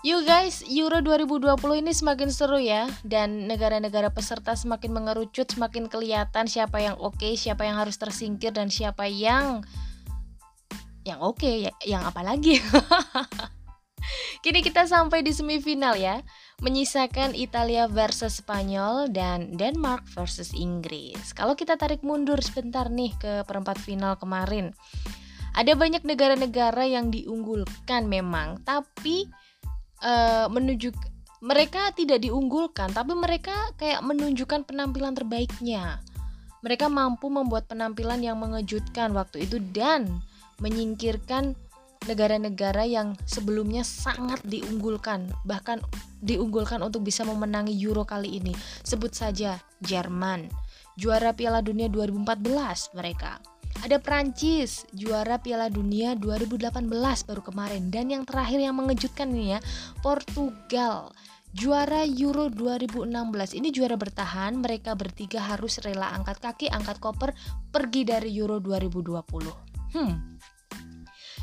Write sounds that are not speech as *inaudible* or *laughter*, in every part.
Yuk guys, Euro 2020 ini semakin seru ya. Dan negara-negara peserta semakin mengerucut Semakin kelihatan siapa yang oke okay, Siapa yang harus tersingkir Dan siapa yang Yang oke, okay, ya, yang apa lagi? *laughs* Kini kita sampai di semifinal ya. Menyisakan Italia versus Spanyol Dan Denmark versus Inggris. Kalau kita tarik mundur sebentar nih Ke perempat final kemarin. Ada banyak negara-negara yang diunggulkan memang Tapi uh, menunjuk mereka tidak diunggulkan tapi mereka kayak menunjukkan penampilan terbaiknya. Mereka mampu membuat penampilan yang mengejutkan waktu itu dan menyingkirkan negara-negara yang sebelumnya sangat diunggulkan bahkan diunggulkan untuk bisa memenangi Euro kali ini. Sebut saja Jerman juara Piala Dunia 2014 mereka ada Prancis, juara Piala Dunia 2018 baru kemarin. Dan yang terakhir yang mengejutkan nih ya, Portugal. Juara Euro 2016 ini juara bertahan, mereka bertiga harus rela angkat kaki, angkat koper, pergi dari Euro 2020. Hmm,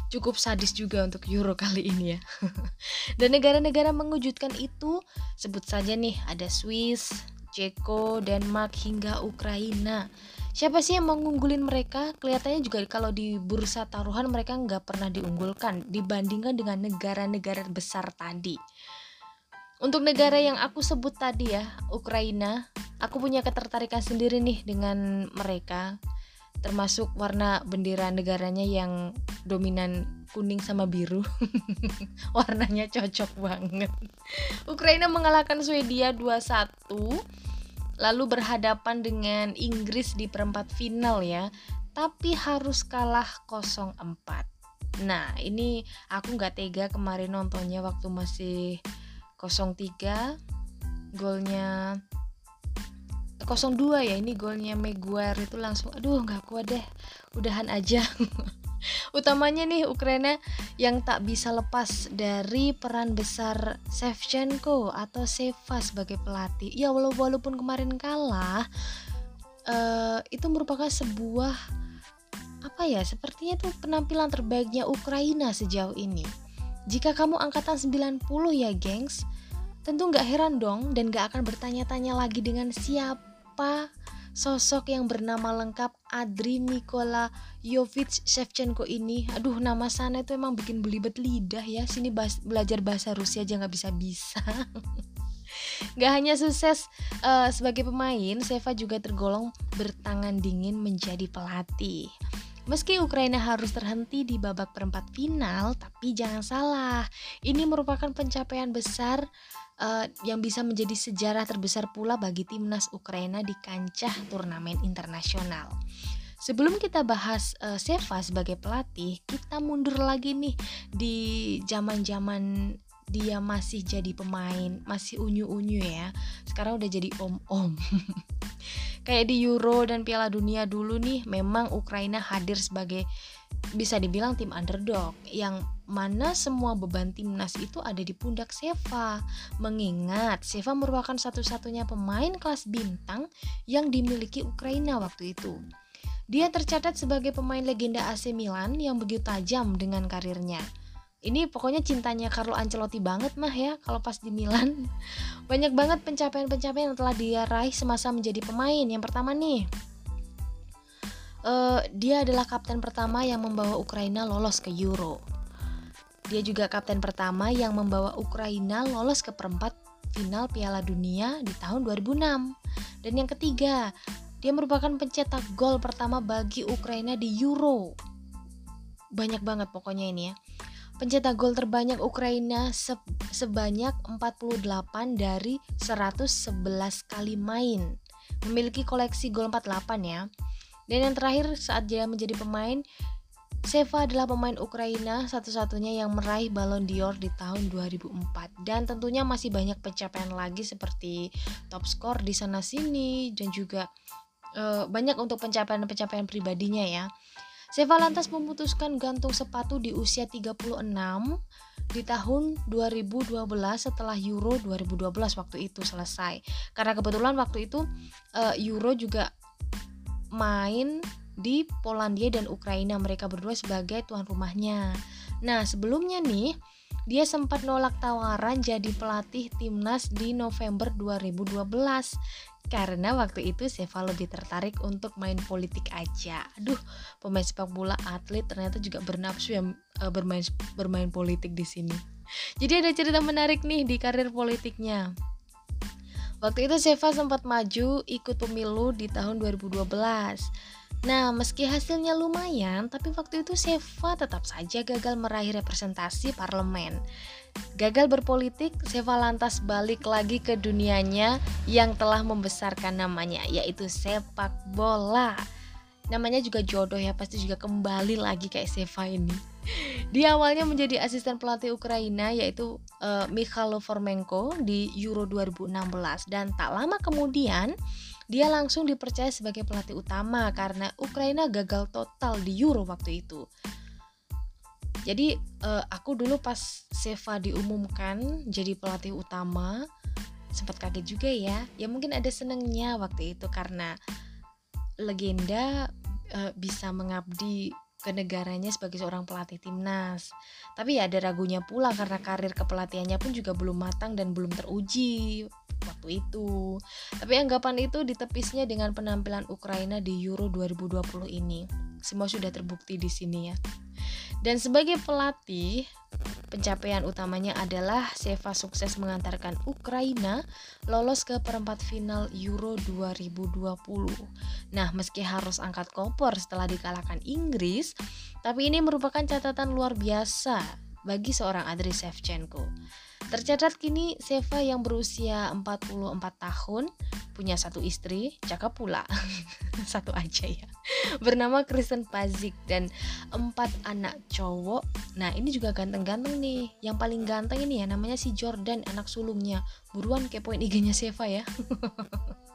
cukup sadis juga untuk Euro kali ini ya. *laughs* Dan negara-negara mengejutkan itu sebut saja nih ada Swiss, Ceko, Denmark hingga Ukraina. Siapa sih yang mengunggulin mereka? Kelihatannya juga kalau di bursa taruhan mereka nggak pernah diunggulkan dibandingkan dengan negara-negara besar tadi. Untuk negara yang aku sebut tadi ya, Ukraina, aku punya ketertarikan sendiri nih dengan mereka. Termasuk warna bendera negaranya yang dominan kuning sama biru. *laughs* Warnanya cocok banget. Ukraina mengalahkan Swedia 2-1 lalu berhadapan dengan Inggris di perempat final ya tapi harus kalah 0-4 nah ini aku nggak tega kemarin nontonnya waktu masih 0-3 golnya 0-2 ya ini golnya Maguire itu langsung aduh nggak kuat deh udahan aja. *laughs* Utamanya nih Ukraina yang tak bisa lepas dari peran besar Shevchenko atau Seva sebagai pelatih. Ya walaupun kemarin kalah, uh, itu merupakan sebuah apa ya? Sepertinya tuh penampilan terbaiknya Ukraina sejauh ini. Jika kamu angkatan 90 ya, gengs, tentu nggak heran dong dan nggak akan bertanya-tanya lagi dengan siapa sosok yang bernama lengkap Adri Nikola Jovic Shevchenko ini aduh nama sana itu emang bikin belibet lidah ya sini bahas, belajar bahasa Rusia aja nggak bisa-bisa *laughs* Gak hanya sukses uh, sebagai pemain, Seva juga tergolong bertangan dingin menjadi pelatih. Meski Ukraina harus terhenti di babak perempat final, tapi jangan salah, ini merupakan pencapaian besar uh, yang bisa menjadi sejarah terbesar pula bagi timnas Ukraina di kancah turnamen internasional. Sebelum kita bahas uh, Seva sebagai pelatih, kita mundur lagi nih di zaman-zaman dia masih jadi pemain, masih unyu-unyu ya. Sekarang udah jadi om-om. *laughs* Kayak di Euro dan Piala Dunia dulu nih, memang Ukraina hadir sebagai bisa dibilang tim underdog yang mana semua beban timnas itu ada di pundak Seva. Mengingat Seva merupakan satu-satunya pemain kelas bintang yang dimiliki Ukraina waktu itu. Dia tercatat sebagai pemain legenda AC Milan yang begitu tajam dengan karirnya. Ini pokoknya cintanya Carlo Ancelotti banget mah ya kalau pas di Milan. *laughs* Banyak banget pencapaian-pencapaian yang telah dia raih semasa menjadi pemain. Yang pertama nih, uh, dia adalah kapten pertama yang membawa Ukraina lolos ke Euro. Dia juga kapten pertama yang membawa Ukraina lolos ke perempat final Piala Dunia di tahun 2006. Dan yang ketiga, dia merupakan pencetak gol pertama bagi Ukraina di Euro. Banyak banget pokoknya ini ya. Pencetak gol terbanyak Ukraina se sebanyak 48 dari 111 kali main. Memiliki koleksi gol 48 ya. Dan yang terakhir saat dia menjadi pemain, Seva adalah pemain Ukraina satu-satunya yang meraih Ballon d'Or di tahun 2004 dan tentunya masih banyak pencapaian lagi seperti top skor di sana sini dan juga uh, banyak untuk pencapaian-pencapaian pribadinya ya. Seva lantas memutuskan gantung sepatu di usia 36 di tahun 2012 setelah Euro 2012 waktu itu selesai. Karena kebetulan waktu itu uh, Euro juga main di Polandia dan Ukraina mereka berdua sebagai tuan rumahnya. Nah sebelumnya nih dia sempat nolak tawaran jadi pelatih timnas di November 2012 karena waktu itu Seva lebih tertarik untuk main politik aja. Aduh, pemain sepak bola atlet ternyata juga bernafsu yang uh, bermain bermain politik di sini. Jadi ada cerita menarik nih di karir politiknya. Waktu itu Seva sempat maju ikut pemilu di tahun 2012. Nah, meski hasilnya lumayan, tapi waktu itu Seva tetap saja gagal meraih representasi parlemen. Gagal berpolitik, Seva lantas balik lagi ke dunianya yang telah membesarkan namanya, yaitu sepak bola. Namanya juga jodoh ya, pasti juga kembali lagi kayak Seva ini. Dia awalnya menjadi asisten pelatih Ukraina yaitu uh, Mikhailo Formenko di Euro 2016 dan tak lama kemudian dia langsung dipercaya sebagai pelatih utama karena Ukraina gagal total di Euro waktu itu. Jadi uh, aku dulu pas Seva diumumkan jadi pelatih utama sempat kaget juga ya. Ya mungkin ada senengnya waktu itu karena legenda uh, bisa mengabdi ke negaranya sebagai seorang pelatih timnas. Tapi ya ada ragunya pula karena karir kepelatihannya pun juga belum matang dan belum teruji waktu itu. Tapi anggapan itu ditepisnya dengan penampilan Ukraina di Euro 2020 ini. Semua sudah terbukti di sini ya. Dan sebagai pelatih, pencapaian utamanya adalah Seva sukses mengantarkan Ukraina lolos ke perempat final Euro 2020. Nah, meski harus angkat kompor setelah dikalahkan Inggris, tapi ini merupakan catatan luar biasa bagi seorang Andriy Shevchenko. Tercatat kini Seva yang berusia 44 tahun punya satu istri, cakep pula. *laughs* satu aja ya. Bernama Kristen Pazik dan empat anak cowok. Nah, ini juga ganteng-ganteng nih. Yang paling ganteng ini ya namanya si Jordan, anak sulungnya. Buruan kepoin IG-nya Seva ya. *laughs*